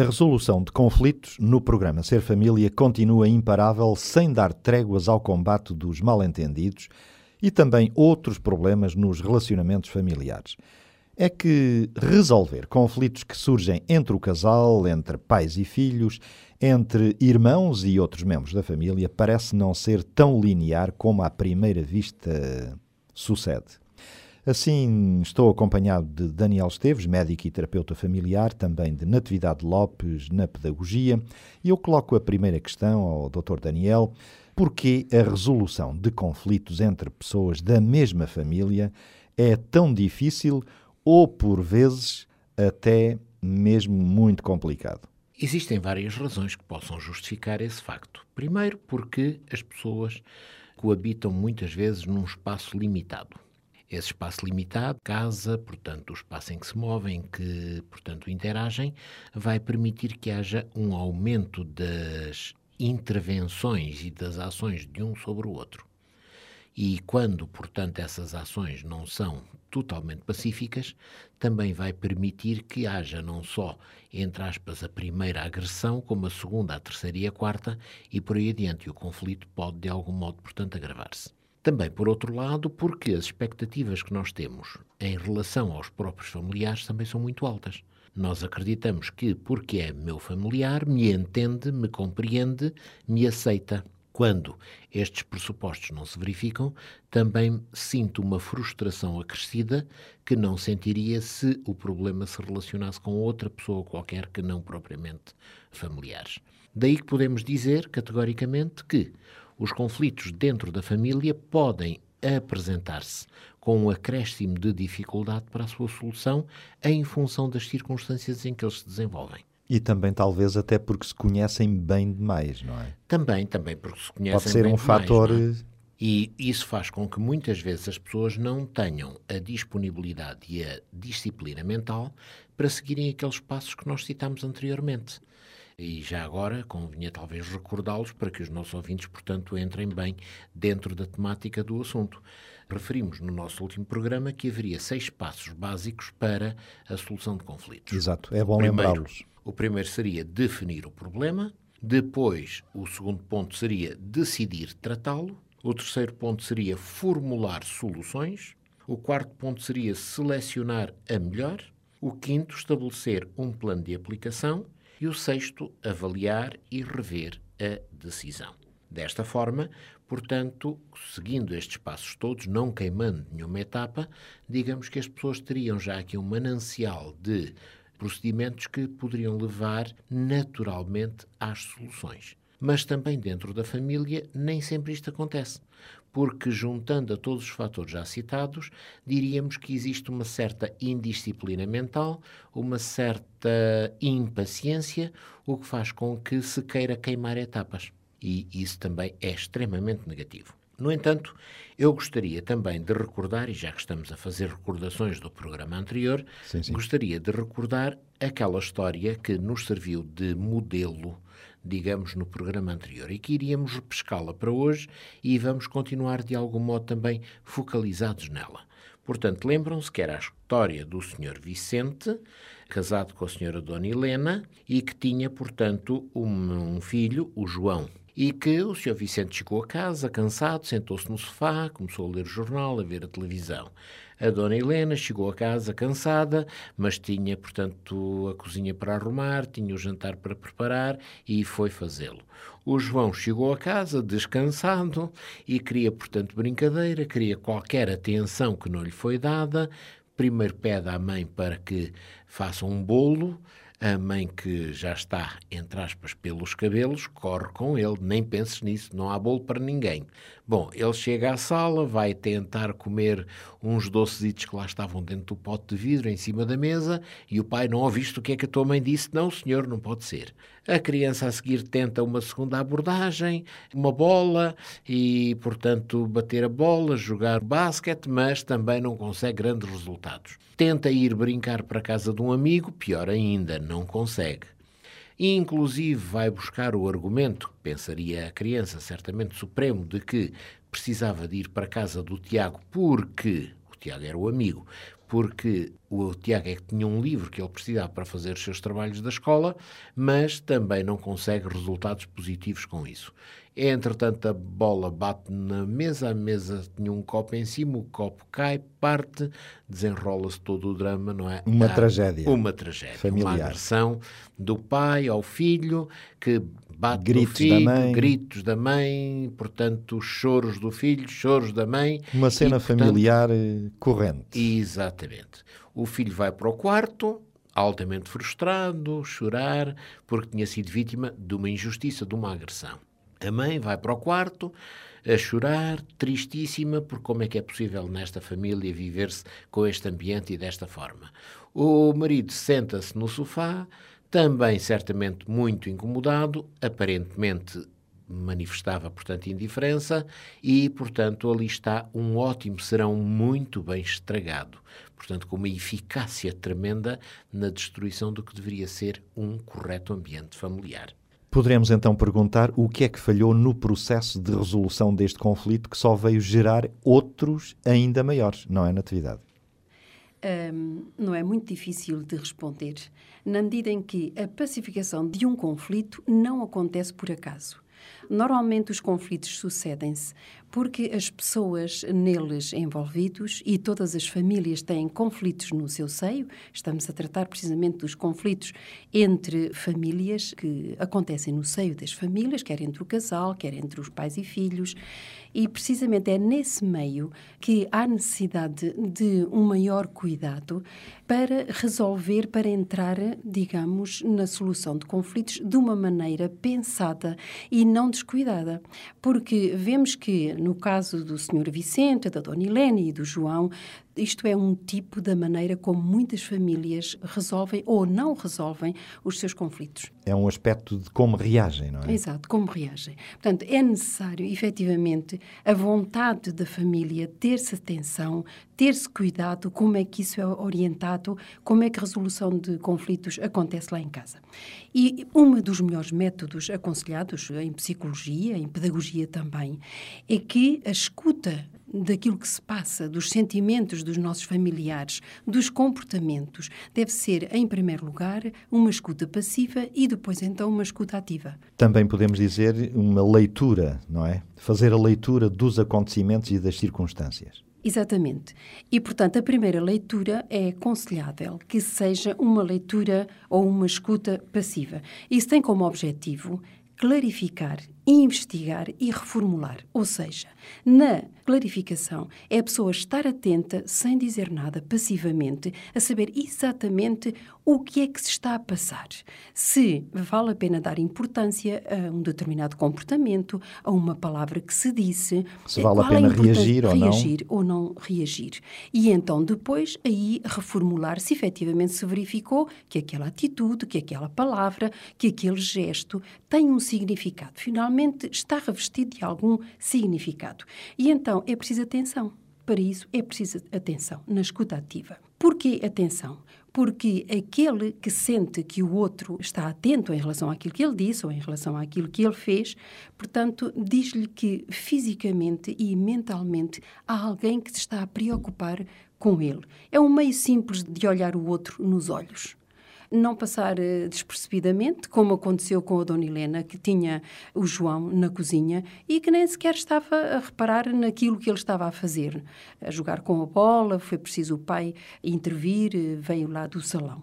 A resolução de conflitos no programa Ser Família continua imparável sem dar tréguas ao combate dos mal-entendidos e também outros problemas nos relacionamentos familiares. É que resolver conflitos que surgem entre o casal, entre pais e filhos, entre irmãos e outros membros da família parece não ser tão linear como à primeira vista sucede. Assim, estou acompanhado de Daniel Esteves, médico e terapeuta familiar, também de Natividade Lopes, na pedagogia, e eu coloco a primeira questão ao Dr. Daniel: por que a resolução de conflitos entre pessoas da mesma família é tão difícil ou, por vezes, até mesmo muito complicado? Existem várias razões que possam justificar esse facto. Primeiro, porque as pessoas coabitam muitas vezes num espaço limitado. Esse espaço limitado, casa, portanto, o espaço em que se movem, que, portanto, interagem, vai permitir que haja um aumento das intervenções e das ações de um sobre o outro. E quando, portanto, essas ações não são totalmente pacíficas, também vai permitir que haja não só, entre aspas, a primeira agressão, como a segunda, a terceira e a quarta, e por aí adiante. E o conflito pode, de algum modo, portanto, agravar-se. Também, por outro lado, porque as expectativas que nós temos em relação aos próprios familiares também são muito altas. Nós acreditamos que, porque é meu familiar, me entende, me compreende, me aceita. Quando estes pressupostos não se verificam, também sinto uma frustração acrescida que não sentiria se o problema se relacionasse com outra pessoa qualquer que não propriamente familiares. Daí que podemos dizer, categoricamente, que os conflitos dentro da família podem apresentar-se com um acréscimo de dificuldade para a sua solução em função das circunstâncias em que eles se desenvolvem. E também, talvez, até porque se conhecem bem demais, não é? Também, também porque se conhecem Pode ser bem um demais, fator. é? E isso faz com que muitas vezes as pessoas não tenham a disponibilidade e a disciplina mental para seguirem aqueles passos que nós citámos anteriormente. E já agora convinha talvez recordá-los para que os nossos ouvintes, portanto, entrem bem dentro da temática do assunto. Referimos no nosso último programa que haveria seis passos básicos para a solução de conflitos. Exato, é bom lembrá-los. O primeiro seria definir o problema, depois o segundo ponto seria decidir tratá-lo, o terceiro ponto seria formular soluções, o quarto ponto seria selecionar a melhor, o quinto estabelecer um plano de aplicação e o sexto avaliar e rever a decisão. Desta forma, portanto, seguindo estes passos todos, não queimando nenhuma etapa, digamos que as pessoas teriam já aqui um manancial de procedimentos que poderiam levar naturalmente às soluções. Mas também dentro da família nem sempre isto acontece, porque juntando a todos os fatores já citados, diríamos que existe uma certa indisciplina mental, uma certa impaciência, o que faz com que se queira queimar etapas. E isso também é extremamente negativo. No entanto, eu gostaria também de recordar, e já que estamos a fazer recordações do programa anterior, Sim, sim. gostaria de recordar aquela história que nos serviu de modelo, digamos, no programa anterior e que iríamos repescá-la para hoje e vamos continuar de algum modo também focalizados nela. Portanto, lembram-se que era a história do Sr. Vicente, casado com a Sra. Dona Helena, e que tinha, portanto, um, um filho, o João. E que o Sr. Vicente chegou a casa, cansado, sentou-se no sofá, começou a ler o jornal, a ver a televisão. A Dona Helena chegou a casa cansada, mas tinha, portanto, a cozinha para arrumar, tinha o jantar para preparar e foi fazê-lo. O João chegou a casa descansado e queria, portanto, brincadeira, queria qualquer atenção que não lhe foi dada. Primeiro pede à mãe para que faça um bolo, a mãe que já está, entre aspas, pelos cabelos, corre com ele. Nem penses nisso, não há bolo para ninguém. Bom, ele chega à sala, vai tentar comer uns doces que lá estavam dentro do pote de vidro, em cima da mesa, e o pai, não ouviste o que é que a tua mãe disse? Não, senhor, não pode ser. A criança a seguir tenta uma segunda abordagem, uma bola, e, portanto, bater a bola, jogar basquete, mas também não consegue grandes resultados. Tenta ir brincar para a casa de um amigo, pior ainda, não consegue e inclusive vai buscar o argumento, pensaria a criança, certamente supremo, de que precisava de ir para casa do Tiago porque o Tiago era o amigo, porque o Tiago é que tinha um livro que ele precisava para fazer os seus trabalhos da escola, mas também não consegue resultados positivos com isso. Entretanto, a bola bate na mesa, a mesa tinha um copo em cima, o copo cai, parte, desenrola-se todo o drama, não é? Uma Há tragédia. Uma tragédia. Familiar. Uma agressão do pai ao filho, que bate gritos filho, da mãe. gritos da mãe, portanto, choros do filho, choros da mãe. Uma cena e, familiar eh, corrente. Exatamente. O filho vai para o quarto, altamente frustrado, chorar, porque tinha sido vítima de uma injustiça, de uma agressão. A mãe vai para o quarto a chorar, tristíssima, por como é que é possível nesta família viver-se com este ambiente e desta forma. O marido senta-se no sofá, também certamente muito incomodado, aparentemente manifestava, portanto, indiferença e, portanto, ali está um ótimo serão muito bem estragado. Portanto, com uma eficácia tremenda na destruição do que deveria ser um correto ambiente familiar. Poderemos então perguntar o que é que falhou no processo de resolução deste conflito que só veio gerar outros ainda maiores, não é, Natividade? Um, não é muito difícil de responder, na medida em que a pacificação de um conflito não acontece por acaso. Normalmente os conflitos sucedem-se porque as pessoas neles envolvidos e todas as famílias têm conflitos no seu seio. Estamos a tratar precisamente dos conflitos entre famílias que acontecem no seio das famílias, quer entre o casal, quer entre os pais e filhos. E precisamente é nesse meio que há necessidade de um maior cuidado para resolver, para entrar, digamos, na solução de conflitos de uma maneira pensada e não descuidada. Porque vemos que, no caso do Sr. Vicente, da Dona Helene e do João, isto é um tipo da maneira como muitas famílias resolvem ou não resolvem os seus conflitos. É um aspecto de como reagem, não é? Exato, como reagem. Portanto, é necessário, efetivamente, a vontade da família ter-se atenção, ter-se cuidado, como é que isso é orientado, como é que a resolução de conflitos acontece lá em casa. E um dos melhores métodos aconselhados em psicologia, em pedagogia também, é que a escuta daquilo que se passa, dos sentimentos dos nossos familiares, dos comportamentos, deve ser, em primeiro lugar, uma escuta passiva e depois, então, uma escuta ativa. Também podemos dizer uma leitura, não é? Fazer a leitura dos acontecimentos e das circunstâncias. Exatamente. E, portanto, a primeira leitura é aconselhável que seja uma leitura ou uma escuta passiva. Isso tem como objetivo clarificar, investigar e reformular. Ou seja, na clarificação é a pessoa estar atenta, sem dizer nada, passivamente, a saber exatamente o que é que se está a passar. Se vale a pena dar importância a um determinado comportamento, a uma palavra que se disse, se vale a pena é reagir ou não. Reagir ou não reagir. E então depois aí reformular se efetivamente se verificou que aquela atitude, que aquela palavra, que aquele gesto tem um significado. Finalmente está revestido de algum significado. E então é preciso atenção. Para isso é preciso atenção na escuta ativa. Porquê atenção? Porque aquele que sente que o outro está atento em relação àquilo que ele disse ou em relação àquilo que ele fez, portanto, diz-lhe que fisicamente e mentalmente há alguém que se está a preocupar com ele. É um meio simples de olhar o outro nos olhos não passar uh, despercebidamente, como aconteceu com a Dona Helena, que tinha o João na cozinha e que nem sequer estava a reparar naquilo que ele estava a fazer. A jogar com a bola, foi preciso o pai intervir, uh, veio lá do salão.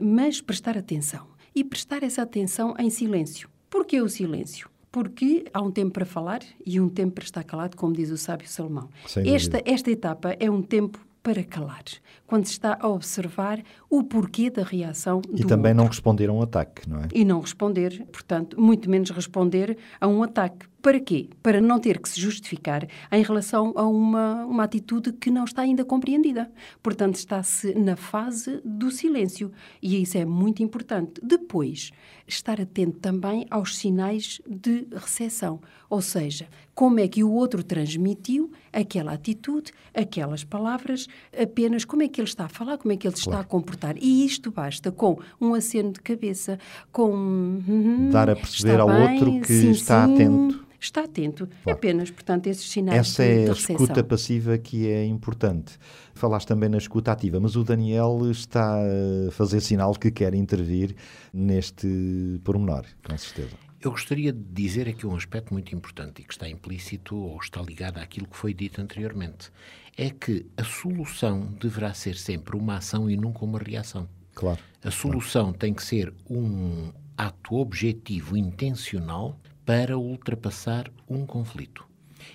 Mas prestar atenção. E prestar essa atenção em silêncio. Porquê o silêncio? porque há um tempo para falar e um tempo para estar calado, como diz o sábio Salomão. Esta, esta etapa é um tempo para calar, quando se está a observar o porquê da reação E do também outro. não responder a um ataque, não é? E não responder, portanto, muito menos responder a um ataque. Para quê? Para não ter que se justificar em relação a uma, uma atitude que não está ainda compreendida. Portanto, está-se na fase do silêncio. E isso é muito importante. Depois, estar atento também aos sinais de recepção. Ou seja, como é que o outro transmitiu aquela atitude, aquelas palavras, apenas como é que ele está a falar, como é que ele claro. está a comportar. E isto basta com um aceno de cabeça, com. Hum, Dar a perceber ao bem, outro que sim, está sim, atento está atento. Claro. Apenas, portanto, esses sinais Essa de, é de a escuta passiva que é importante. Falaste também na escuta ativa, mas o Daniel está a fazer sinal que quer intervir neste pormenor, com certeza. Eu gostaria de dizer aqui um aspecto muito importante e que está implícito ou está ligado àquilo que foi dito anteriormente. É que a solução deverá ser sempre uma ação e nunca uma reação. Claro. A solução claro. tem que ser um ato objetivo, intencional, para ultrapassar um conflito.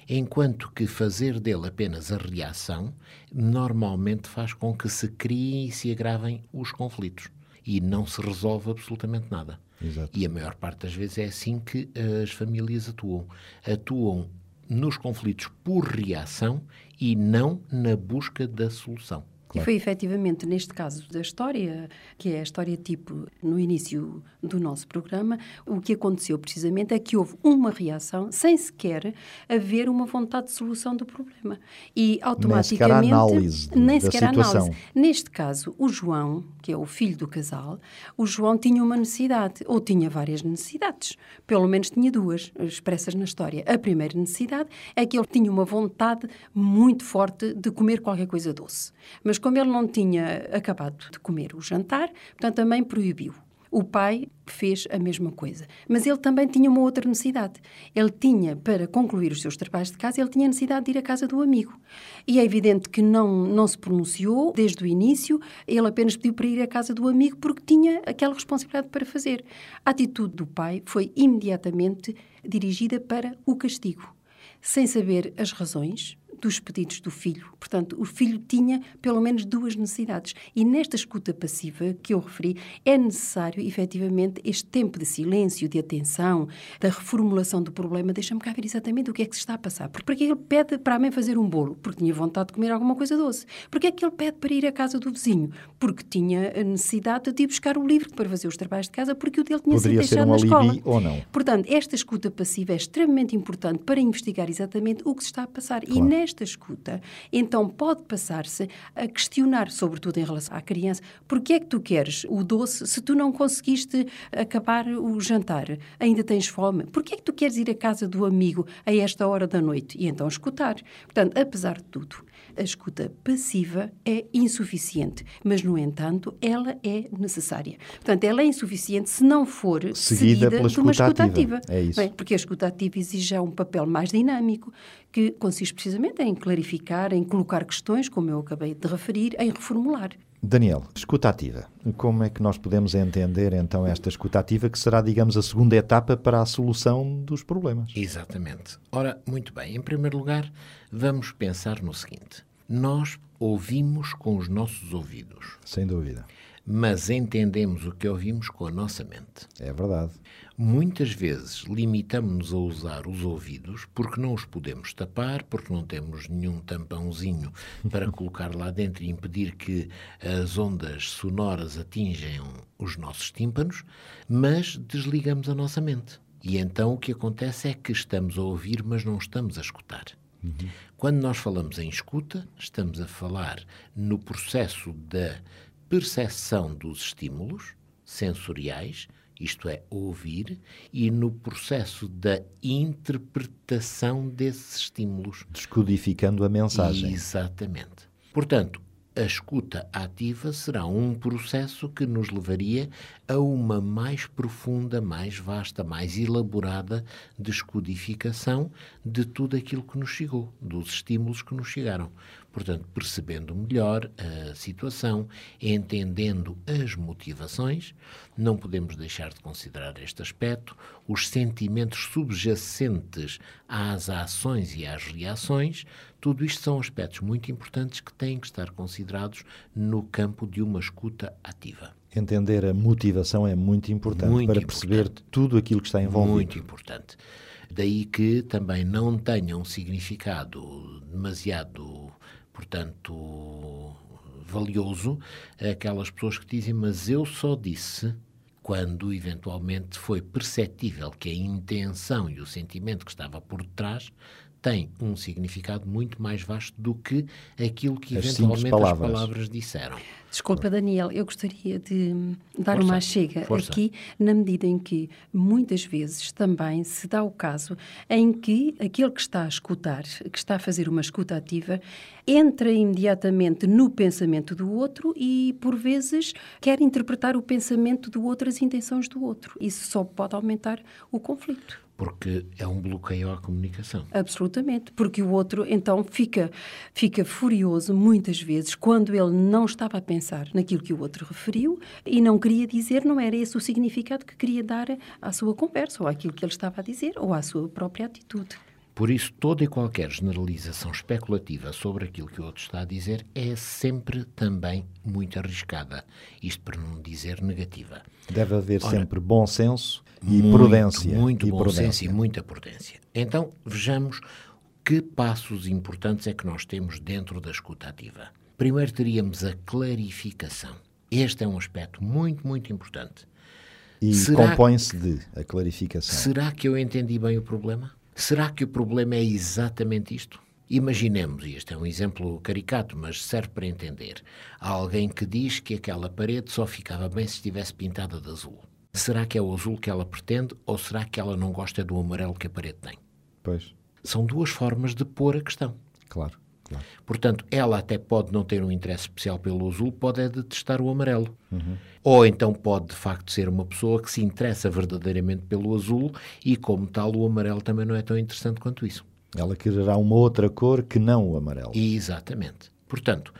Enquanto que fazer dele apenas a reação normalmente faz com que se criem e se agravem os conflitos e não se resolve absolutamente nada. Exato. E a maior parte das vezes é assim que as famílias atuam. Atuam nos conflitos por reação e não na busca da solução. Claro. E foi efetivamente neste caso da história, que é a história tipo no início do nosso programa, o que aconteceu precisamente é que houve uma reação sem sequer haver uma vontade de solução do problema. E automaticamente. Nem sequer análise. Nem sequer situação. análise. Neste caso, o João, que é o filho do casal, o João tinha uma necessidade, ou tinha várias necessidades. Pelo menos tinha duas expressas na história. A primeira necessidade é que ele tinha uma vontade muito forte de comer qualquer coisa doce. Mas como ele não tinha acabado de comer o jantar, portanto, também proibiu. O pai fez a mesma coisa. Mas ele também tinha uma outra necessidade. Ele tinha, para concluir os seus trabalhos de casa, ele tinha necessidade de ir à casa do amigo. E é evidente que não, não se pronunciou desde o início, ele apenas pediu para ir à casa do amigo porque tinha aquela responsabilidade para fazer. A atitude do pai foi imediatamente dirigida para o castigo, sem saber as razões, dos pedidos do filho. Portanto, o filho tinha pelo menos duas necessidades. E nesta escuta passiva que eu referi, é necessário, efetivamente, este tempo de silêncio, de atenção, da reformulação do problema. Deixa-me cá ver exatamente o que é que se está a passar. Porque para que ele pede para a mãe fazer um bolo? Porque tinha vontade de comer alguma coisa doce. Porque é que ele pede para ir à casa do vizinho? Porque tinha a necessidade de ir buscar o livro para fazer os trabalhos de casa, porque o dele tinha Poderia sido deixado ser um na escola. ou não. Portanto, esta escuta passiva é extremamente importante para investigar exatamente o que se está a passar. Claro. E nesta escuta, então pode passar-se a questionar, sobretudo em relação à criança, porque é que tu queres o doce se tu não conseguiste acabar o jantar? Ainda tens fome? Porque é que tu queres ir à casa do amigo a esta hora da noite? E então escutar. Portanto, apesar de tudo, a escuta passiva é insuficiente, mas, no entanto, ela é necessária. Portanto, ela é insuficiente se não for seguida, seguida pela de uma escuta ativa. ativa. É isso. Bem, porque a escuta ativa exige já um papel mais dinâmico, que consiste precisamente em clarificar, em colocar questões, como eu acabei de referir, em reformular. Daniel, escuta ativa. Como é que nós podemos entender então esta escuta ativa, que será, digamos, a segunda etapa para a solução dos problemas? Exatamente. Ora, muito bem. Em primeiro lugar, vamos pensar no seguinte: nós ouvimos com os nossos ouvidos. Sem dúvida. Mas entendemos o que ouvimos com a nossa mente. É verdade. Muitas vezes limitamos-nos a usar os ouvidos porque não os podemos tapar, porque não temos nenhum tampãozinho para colocar lá dentro e impedir que as ondas sonoras atinjam os nossos tímpanos, mas desligamos a nossa mente. E então o que acontece é que estamos a ouvir, mas não estamos a escutar. Uhum. Quando nós falamos em escuta, estamos a falar no processo da percepção dos estímulos sensoriais, isto é, ouvir, e no processo da interpretação desses estímulos. Descodificando a mensagem. Exatamente. Portanto, a escuta ativa será um processo que nos levaria a uma mais profunda, mais vasta, mais elaborada descodificação de tudo aquilo que nos chegou, dos estímulos que nos chegaram. Portanto, percebendo melhor a situação, entendendo as motivações, não podemos deixar de considerar este aspecto, os sentimentos subjacentes às ações e às reações, tudo isto são aspectos muito importantes que têm que estar considerados no campo de uma escuta ativa. Entender a motivação é muito importante muito para importante. perceber tudo aquilo que está envolvido. Muito importante. Daí que também não tenha um significado demasiado, portanto, valioso aquelas pessoas que dizem, mas eu só disse quando eventualmente foi perceptível que a intenção e o sentimento que estava por detrás tem um significado muito mais vasto do que aquilo que As eventualmente palavras. as palavras disseram. Desculpa, Daniel, eu gostaria de dar Força, uma chega força. aqui, na medida em que muitas vezes também se dá o caso em que aquele que está a escutar, que está a fazer uma escuta ativa, entra imediatamente no pensamento do outro e, por vezes, quer interpretar o pensamento do outro, as intenções do outro. Isso só pode aumentar o conflito. Porque é um bloqueio à comunicação. Absolutamente, porque o outro então fica, fica furioso muitas vezes quando ele não estava a pensar naquilo que o outro referiu e não queria dizer, não era esse o significado que queria dar à sua conversa, ou àquilo que ele estava a dizer, ou à sua própria atitude. Por isso, toda e qualquer generalização especulativa sobre aquilo que o outro está a dizer é sempre também muito arriscada. Isto para não dizer negativa. Deve haver Ora, sempre bom senso e Muito, prudência. Muito e bom prudência. senso e muita prudência. Então, vejamos que passos importantes é que nós temos dentro da escuta ativa. Primeiro teríamos a clarificação. Este é um aspecto muito, muito importante. E compõe-se de a clarificação. Será que eu entendi bem o problema? Será que o problema é exatamente isto? Imaginemos, e este é um exemplo caricato, mas serve para entender, há alguém que diz que aquela parede só ficava bem se estivesse pintada de azul. Será que é o azul que ela pretende ou será que ela não gosta do amarelo que a parede tem? Pois, São duas formas de pôr a questão. claro, claro. Portanto, ela até pode não ter um interesse especial pelo azul, pode é detestar o amarelo. Ou então pode, de facto, ser uma pessoa que se interessa verdadeiramente pelo azul e, como tal, o amarelo também não é tão interessante quanto isso. Ela quererá uma outra cor que não o amarelo. Exatamente. Portanto,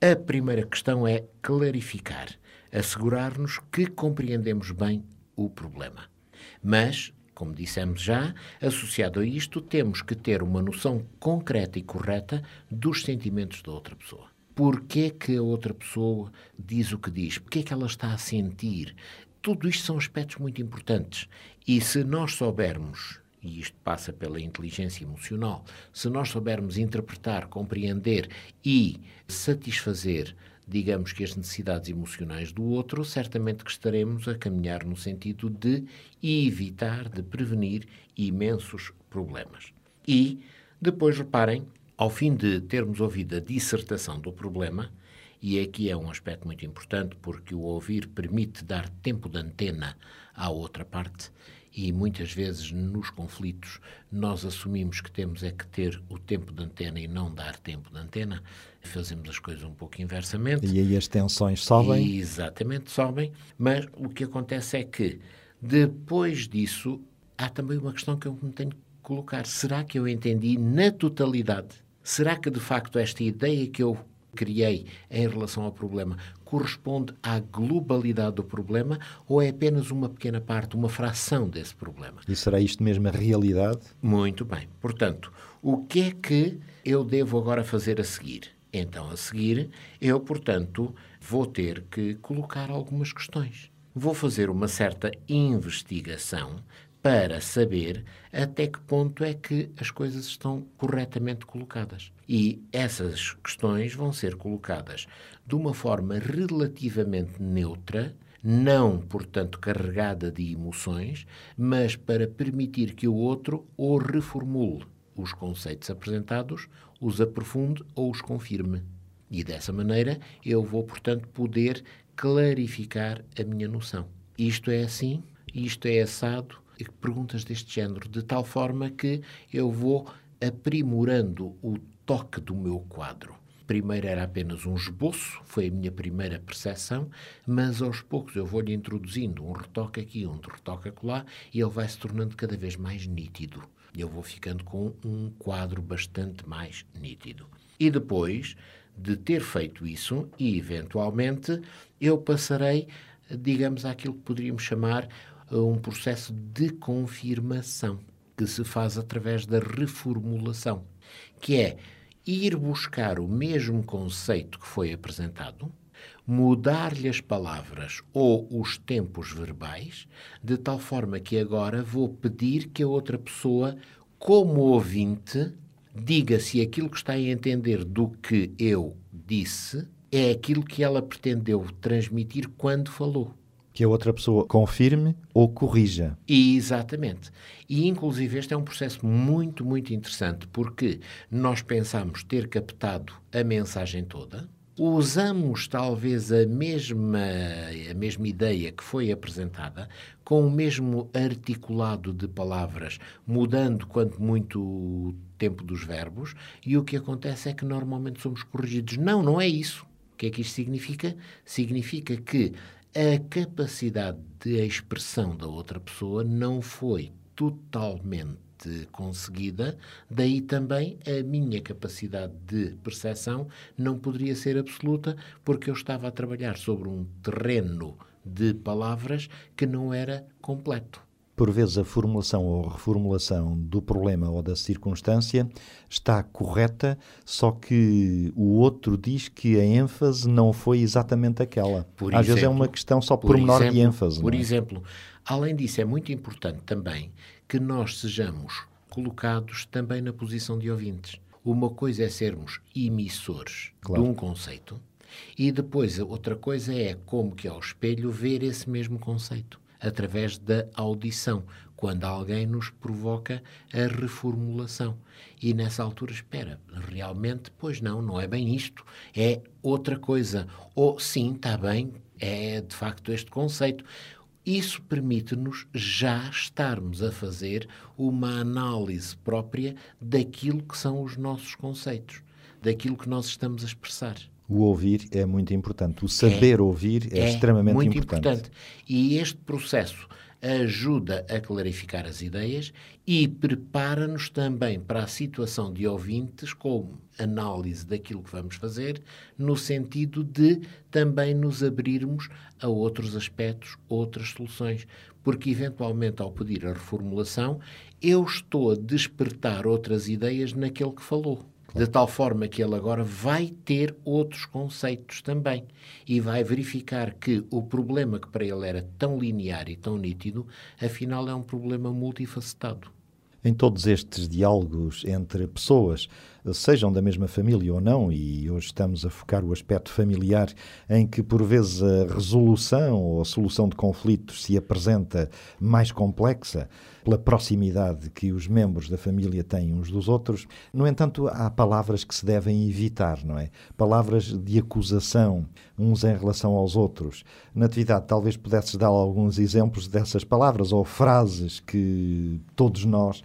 a primeira questão é clarificar, assegurar-nos que compreendemos bem o problema. Mas, como dissemos já, associado a isto, temos que ter uma noção concreta e correta dos sentimentos da outra pessoa. Porquê que a outra pessoa diz o que diz? Porquê que ela está a sentir? Tudo isto são aspectos muito importantes. E se nós soubermos e isto passa pela inteligência emocional, se nós soubermos interpretar, compreender e satisfazer, digamos que as necessidades emocionais do outro, certamente que estaremos a caminhar no sentido de evitar, de prevenir imensos problemas. E depois reparem, ao fim de termos ouvido a dissertação do problema, e aqui é um aspecto muito importante porque o ouvir permite dar tempo de antena à outra parte e muitas vezes nos conflitos nós assumimos que temos é que ter o tempo de antena e não dar tempo de antena. Fazemos as coisas um pouco inversamente. E aí as tensões sobem. Exatamente, sobem. Mas o que acontece é que depois disso há também uma questão que eu me tenho que colocar. Será que eu entendi na totalidade? Será que de facto esta ideia que eu criei em relação ao problema corresponde à globalidade do problema ou é apenas uma pequena parte, uma fração desse problema? E será isto mesmo a realidade? Muito bem. Portanto, o que é que eu devo agora fazer a seguir? Então, a seguir, eu, portanto, vou ter que colocar algumas questões. Vou fazer uma certa investigação para saber até que ponto é que as coisas estão corretamente colocadas. E essas questões vão ser colocadas de uma forma relativamente neutra, não, portanto, carregada de emoções, mas para permitir que o outro ou reformule os conceitos apresentados, os aprofunde ou os confirme. E dessa maneira eu vou, portanto, poder clarificar a minha noção. Isto é assim, isto é assado, perguntas deste género, de tal forma que eu vou aprimorando o toque do meu quadro. Primeiro era apenas um esboço, foi a minha primeira percepção, mas aos poucos eu vou-lhe introduzindo um retoque aqui, um retoque acolá, e ele vai se tornando cada vez mais nítido. Eu vou ficando com um quadro bastante mais nítido. E depois de ter feito isso, e eventualmente, eu passarei, digamos, àquilo que poderíamos chamar um processo de confirmação, que se faz através da reformulação, que é ir buscar o mesmo conceito que foi apresentado, mudar-lhe as palavras ou os tempos verbais, de tal forma que agora vou pedir que a outra pessoa, como ouvinte, diga se aquilo que está a entender do que eu disse é aquilo que ela pretendeu transmitir quando falou. Que a outra pessoa confirme ou corrija. Exatamente. E, inclusive, este é um processo muito, muito interessante, porque nós pensamos ter captado a mensagem toda, usamos talvez a mesma, a mesma ideia que foi apresentada, com o mesmo articulado de palavras, mudando quanto muito o tempo dos verbos, e o que acontece é que normalmente somos corrigidos. Não, não é isso. O que é que isto significa? Significa que a capacidade de expressão da outra pessoa não foi totalmente conseguida, daí também a minha capacidade de percepção não poderia ser absoluta, porque eu estava a trabalhar sobre um terreno de palavras que não era completo. Por vezes a formulação ou reformulação do problema ou da circunstância está correta, só que o outro diz que a ênfase não foi exatamente aquela. Por Às exemplo, vezes é uma questão só por menor exemplo, de ênfase. Por é? exemplo, além disso, é muito importante também que nós sejamos colocados também na posição de ouvintes. Uma coisa é sermos emissores claro. de um conceito e depois outra coisa é como que ao espelho ver esse mesmo conceito através da audição, quando alguém nos provoca a reformulação. E nessa altura, espera, realmente, pois não, não é bem isto, é outra coisa. Ou sim, está bem, é de facto este conceito. Isso permite-nos já estarmos a fazer uma análise própria daquilo que são os nossos conceitos, daquilo que nós estamos a expressar. O ouvir é muito importante. O saber é, ouvir é, é extremamente muito importante. importante. E este processo ajuda a clarificar as ideias e prepara-nos também para a situação de ouvintes com análise daquilo que vamos fazer, no sentido de também nos abrirmos a outros aspectos, outras soluções. Porque, eventualmente, ao pedir a reformulação, eu estou a despertar outras ideias naquele que falou de tal forma que ele agora vai ter outros conceitos também e vai verificar que o problema que para ele era tão linear e tão nítido, afinal é um problema multifacetado. Em todos estes diálogos entre pessoas, sejam da mesma família ou não, e hoje estamos a focar o aspecto familiar, em que por vezes a resolução ou a solução de conflitos se apresenta mais complexa, pela proximidade que os membros da família têm uns dos outros. No entanto, há palavras que se devem evitar, não é? Palavras de acusação uns em relação aos outros. Na atividade, talvez pudesses dar alguns exemplos dessas palavras ou frases que todos nós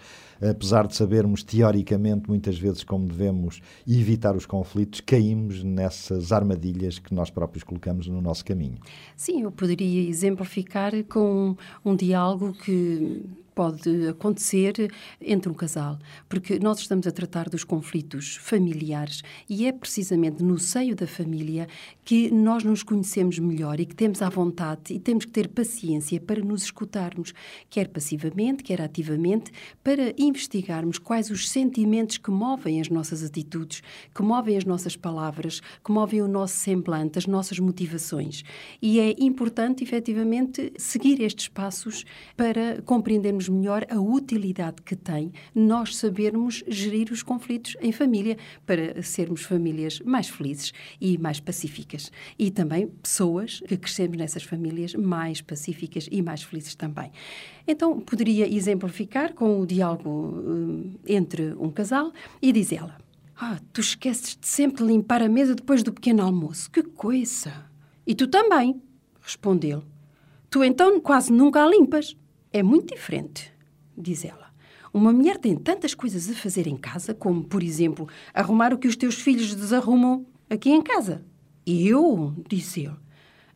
apesar de sabermos teoricamente muitas vezes como devemos evitar os conflitos, caímos nessas armadilhas que nós próprios colocamos no nosso caminho. Sim, eu poderia exemplificar com um diálogo que pode acontecer entre um casal, porque nós estamos a tratar dos conflitos familiares e é precisamente no seio da família que nós nos conhecemos melhor e que temos à vontade e temos que ter paciência para nos escutarmos, quer passivamente, quer ativamente, para investigarmos quais os sentimentos que movem as nossas atitudes, que movem as nossas palavras, que movem o nosso semblante, as nossas motivações. E é importante, efetivamente, seguir estes passos para compreendermos melhor a utilidade que tem nós sabermos gerir os conflitos em família para sermos famílias mais felizes e mais pacíficas. E também pessoas que crescemos nessas famílias mais pacíficas e mais felizes também. Então, poderia exemplificar com o diálogo uh, entre um casal e diz ela: Ah, tu esqueces de sempre limpar a mesa depois do pequeno almoço. Que coisa! E tu também, respondeu. Tu então quase nunca a limpas. É muito diferente, diz ela. Uma mulher tem tantas coisas a fazer em casa, como, por exemplo, arrumar o que os teus filhos desarrumam aqui em casa. Eu, disse ele,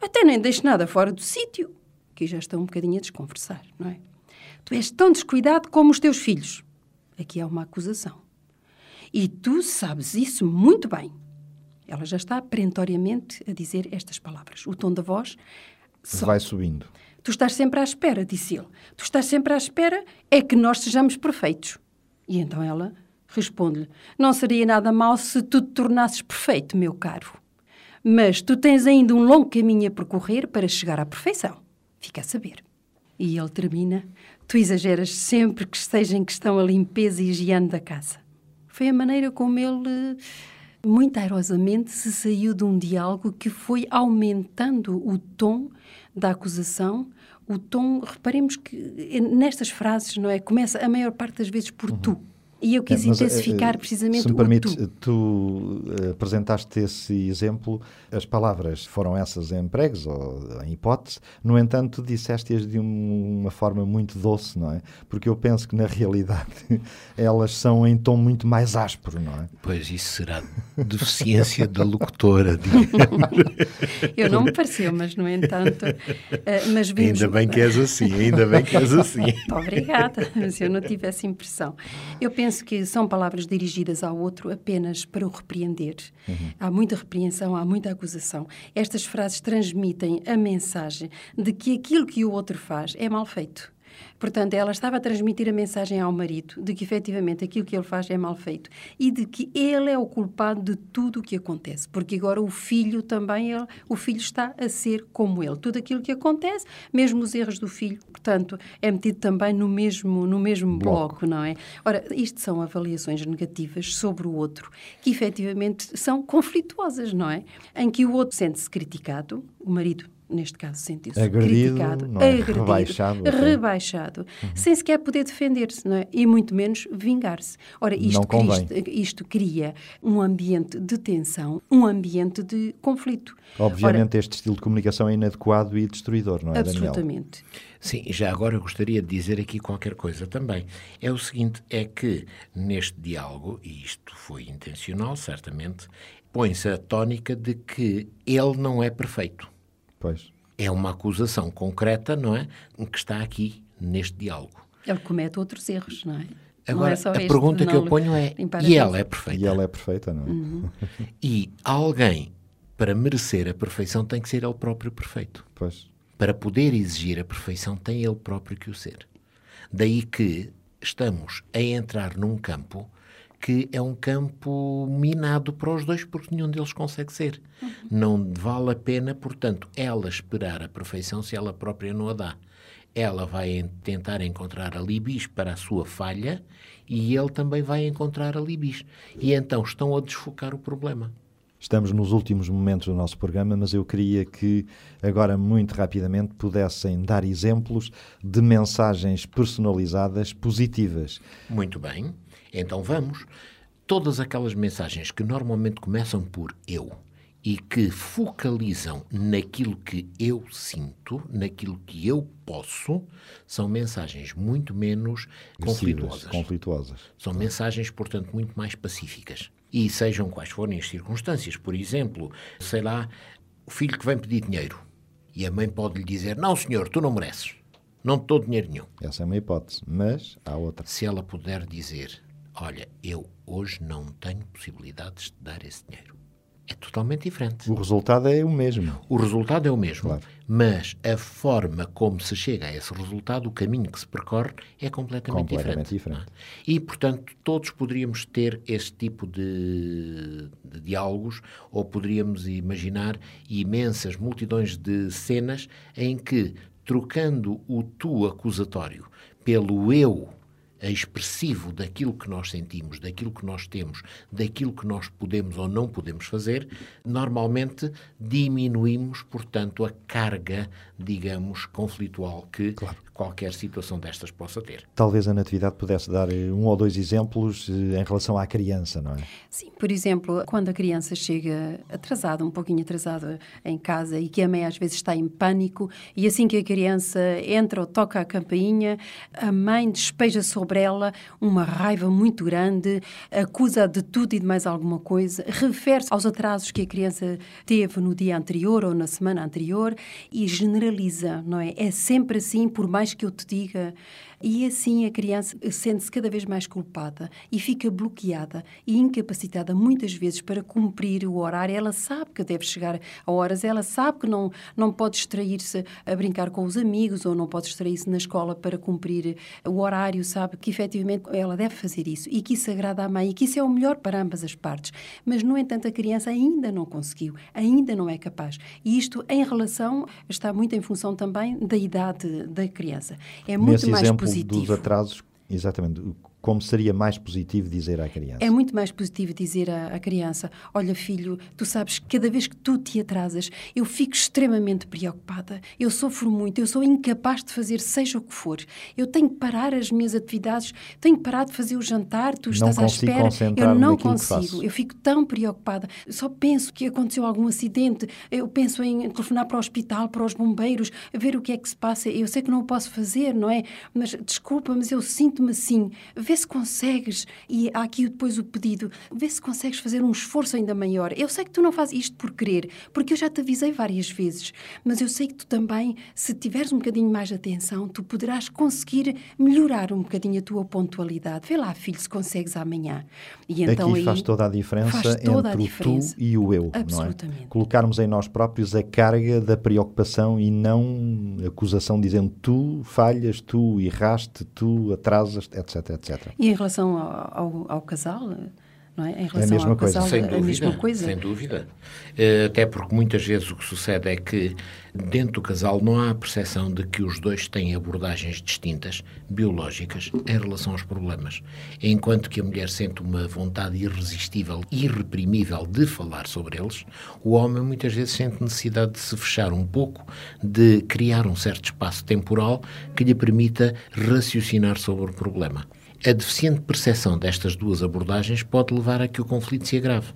até nem deixo nada fora do sítio. Aqui já estão um bocadinho a desconversar, não é? Tu és tão descuidado como os teus filhos. Aqui há uma acusação. E tu sabes isso muito bem. Ela já está perentoriamente a dizer estas palavras. O tom da voz sobe. vai subindo. Tu estás sempre à espera, disse ele. Tu estás sempre à espera é que nós sejamos perfeitos. E então ela responde-lhe: Não seria nada mal se tu te tornasses perfeito, meu caro. mas tu tens ainda um longo caminho a percorrer para chegar à perfeição. Fica a saber. E ele termina: Tu exageras sempre que esteja em questão a limpeza e higiene da casa. Foi a maneira como ele, muito airosamente, se saiu de um diálogo que foi aumentando o tom da acusação. O tom, reparemos que nestas frases, não é? Começa a maior parte das vezes por uhum. tu e eu quis é, mas, intensificar uh, precisamente se me permite, tu. tu uh, apresentaste esse exemplo, as palavras foram essas em pregos ou em hipótese, no entanto, disseste-as de um, uma forma muito doce, não é? Porque eu penso que na realidade elas são em tom muito mais áspero, não é? Pois isso será deficiência da locutora. Eu não me pareceu, mas no entanto. Uh, mas vimos... Ainda bem que és assim, ainda bem que és assim. Obrigada, se eu não tivesse impressão. Eu penso penso que são palavras dirigidas ao outro apenas para o repreender. Uhum. Há muita repreensão, há muita acusação. Estas frases transmitem a mensagem de que aquilo que o outro faz é mal feito. Portanto, ela estava a transmitir a mensagem ao marido de que efetivamente aquilo que ele faz é mal feito e de que ele é o culpado de tudo o que acontece, porque agora o filho também, ele, o filho está a ser como ele. Tudo aquilo que acontece, mesmo os erros do filho, portanto, é metido também no mesmo, no mesmo bloco. bloco, não é? Ora, isto são avaliações negativas sobre o outro que efetivamente são conflituosas, não é? Em que o outro sente-se criticado, o marido neste caso sentiu-se criticado, é? agredido, rebaixado, rebaixado uhum. sem sequer poder defender-se, não é? E muito menos vingar-se. Ora, isto, isto, isto, cria um ambiente de tensão, um ambiente de conflito. Obviamente Ora, este estilo de comunicação é inadequado e destruidor, não é, Absolutamente. Daniel? Sim, já agora eu gostaria de dizer aqui qualquer coisa também. É o seguinte, é que neste diálogo, e isto foi intencional, certamente, põe-se a tónica de que ele não é perfeito Pois. É uma acusação concreta, não é? Que está aqui neste diálogo. Ele comete outros erros, não é? Agora, não é a pergunta que eu ponho é: e ela é perfeita? E ela é perfeita, não é? Uhum. e alguém, para merecer a perfeição, tem que ser ele próprio perfeito. Pois. Para poder exigir a perfeição, tem ele próprio que o ser. Daí que estamos a entrar num campo que é um campo minado para os dois, porque nenhum deles consegue ser. Uhum. Não vale a pena, portanto, ela esperar a perfeição se ela própria não a dá. Ela vai tentar encontrar alibis para a sua falha e ele também vai encontrar alibis. E então estão a desfocar o problema. Estamos nos últimos momentos do nosso programa, mas eu queria que agora, muito rapidamente, pudessem dar exemplos de mensagens personalizadas positivas. Muito bem. Então vamos. Todas aquelas mensagens que normalmente começam por eu e que focalizam naquilo que eu sinto, naquilo que eu posso, são mensagens muito menos conflituosas. conflituosas. São mensagens, portanto, muito mais pacíficas. E sejam quais forem as circunstâncias. Por exemplo, sei lá, o filho que vem pedir dinheiro e a mãe pode lhe dizer: Não, senhor, tu não mereces. Não te dou dinheiro nenhum. Essa é uma hipótese, mas há outra. Se ela puder dizer: olha, eu hoje não tenho possibilidades de dar esse dinheiro. É totalmente diferente. O resultado é o mesmo. O resultado é o mesmo, claro. mas a forma como se chega a esse resultado, o caminho que se percorre, é completamente, completamente diferente. diferente. E, portanto, todos poderíamos ter esse tipo de, de diálogos, ou poderíamos imaginar imensas multidões de cenas em que, trocando o tu acusatório pelo eu expressivo daquilo que nós sentimos, daquilo que nós temos, daquilo que nós podemos ou não podemos fazer, normalmente diminuímos, portanto, a carga, digamos, conflitual que claro. Qualquer situação destas possa ter. Talvez a Natividade pudesse dar eh, um ou dois exemplos eh, em relação à criança, não é? Sim, por exemplo, quando a criança chega atrasada, um pouquinho atrasada em casa e que a mãe às vezes está em pânico e assim que a criança entra ou toca a campainha, a mãe despeja sobre sobre ela uma raiva muito grande, acusa de tudo e de mais alguma coisa, refere-se aos atrasos que a criança teve no dia anterior ou na semana anterior e generaliza, não é? É sempre assim, por mais que eu te diga. E assim a criança sente-se cada vez mais culpada e fica bloqueada e incapacitada muitas vezes para cumprir o horário. Ela sabe que deve chegar a horas, ela sabe que não, não pode distrair-se a brincar com os amigos ou não pode distrair-se na escola para cumprir o horário, sabe que efetivamente ela deve fazer isso e que isso agrada à mãe e que isso é o melhor para ambas as partes. Mas, no entanto, a criança ainda não conseguiu, ainda não é capaz. E isto, em relação, está muito em função também da idade da criança. É muito Nesse mais exemplo positivo. dos atrasos, exatamente, como seria mais positivo dizer à criança? É muito mais positivo dizer à, à, criança: Olha, filho, tu sabes que cada vez que tu te atrasas, eu fico extremamente preocupada. Eu sofro muito, eu sou incapaz de fazer seja o que for. Eu tenho que parar as minhas atividades, tenho que parar de fazer o jantar, tu estás à espera. Eu não consigo, eu fico tão preocupada. Só penso que aconteceu algum acidente, eu penso em telefonar para o hospital, para os bombeiros, ver o que é que se passa. Eu sei que não o posso fazer, não é? Mas desculpa, mas eu sinto-me assim. Vê se consegues, e há aqui depois o pedido, vê se consegues fazer um esforço ainda maior. Eu sei que tu não fazes isto por querer, porque eu já te avisei várias vezes, mas eu sei que tu também, se tiveres um bocadinho mais de atenção, tu poderás conseguir melhorar um bocadinho a tua pontualidade. Vê lá, filho, se consegues amanhã. E então Aqui faz toda a diferença toda entre a diferença. o tu e o eu, Absolutamente. não é? Colocarmos em nós próprios a carga da preocupação e não acusação dizendo tu falhas, tu erraste, tu atrasas, etc, etc. E em relação ao, ao, ao casal, não é? Em relação é a mesma ao coisa. casal, sem a dúvida, mesma coisa. Sem dúvida. Eh, Até porque muitas vezes o que sucede é que dentro do casal não há a percepção de que os dois têm abordagens distintas, biológicas, em relação aos problemas. Enquanto que a mulher sente uma vontade irresistível, irreprimível de falar sobre eles, o homem muitas vezes sente necessidade de se fechar um pouco, de criar um certo espaço temporal que lhe permita raciocinar sobre o problema. A deficiente percepção destas duas abordagens pode levar a que o conflito se agrave.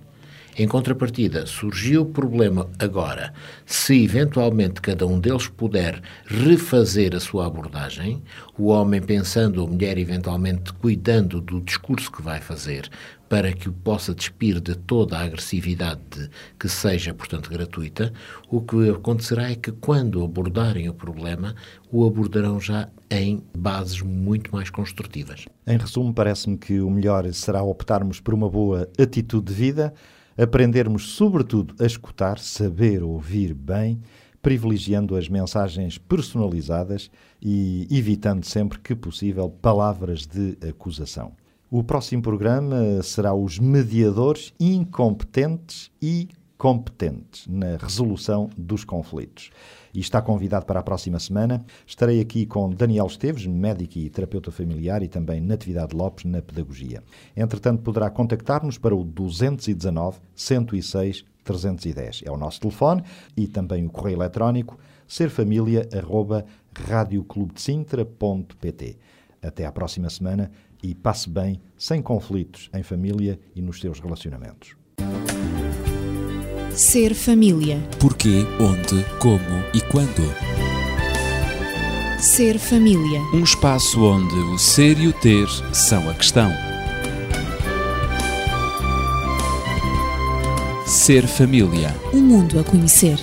Em contrapartida, surgiu o problema agora. Se eventualmente cada um deles puder refazer a sua abordagem, o homem pensando, ou a mulher eventualmente cuidando do discurso que vai fazer, para que o possa despir de toda a agressividade que seja, portanto, gratuita, o que acontecerá é que quando abordarem o problema, o abordarão já em bases muito mais construtivas. Em resumo, parece-me que o melhor será optarmos por uma boa atitude de vida aprendermos, sobretudo, a escutar, saber ouvir bem, privilegiando as mensagens personalizadas e evitando sempre que possível palavras de acusação. O próximo programa será os mediadores incompetentes e competentes na resolução dos conflitos. E está convidado para a próxima semana. Estarei aqui com Daniel Esteves, médico e terapeuta familiar, e também Natividade Lopes, na pedagogia. Entretanto, poderá contactar-nos para o 219 106 310. É o nosso telefone e também o correio eletrónico serfamilia.radioclubdesintra.pt. Até à próxima semana e passe bem, sem conflitos em família e nos seus relacionamentos. Ser família. Porquê, onde, como e quando. Ser família. Um espaço onde o ser e o ter são a questão. Ser família. Um mundo a conhecer.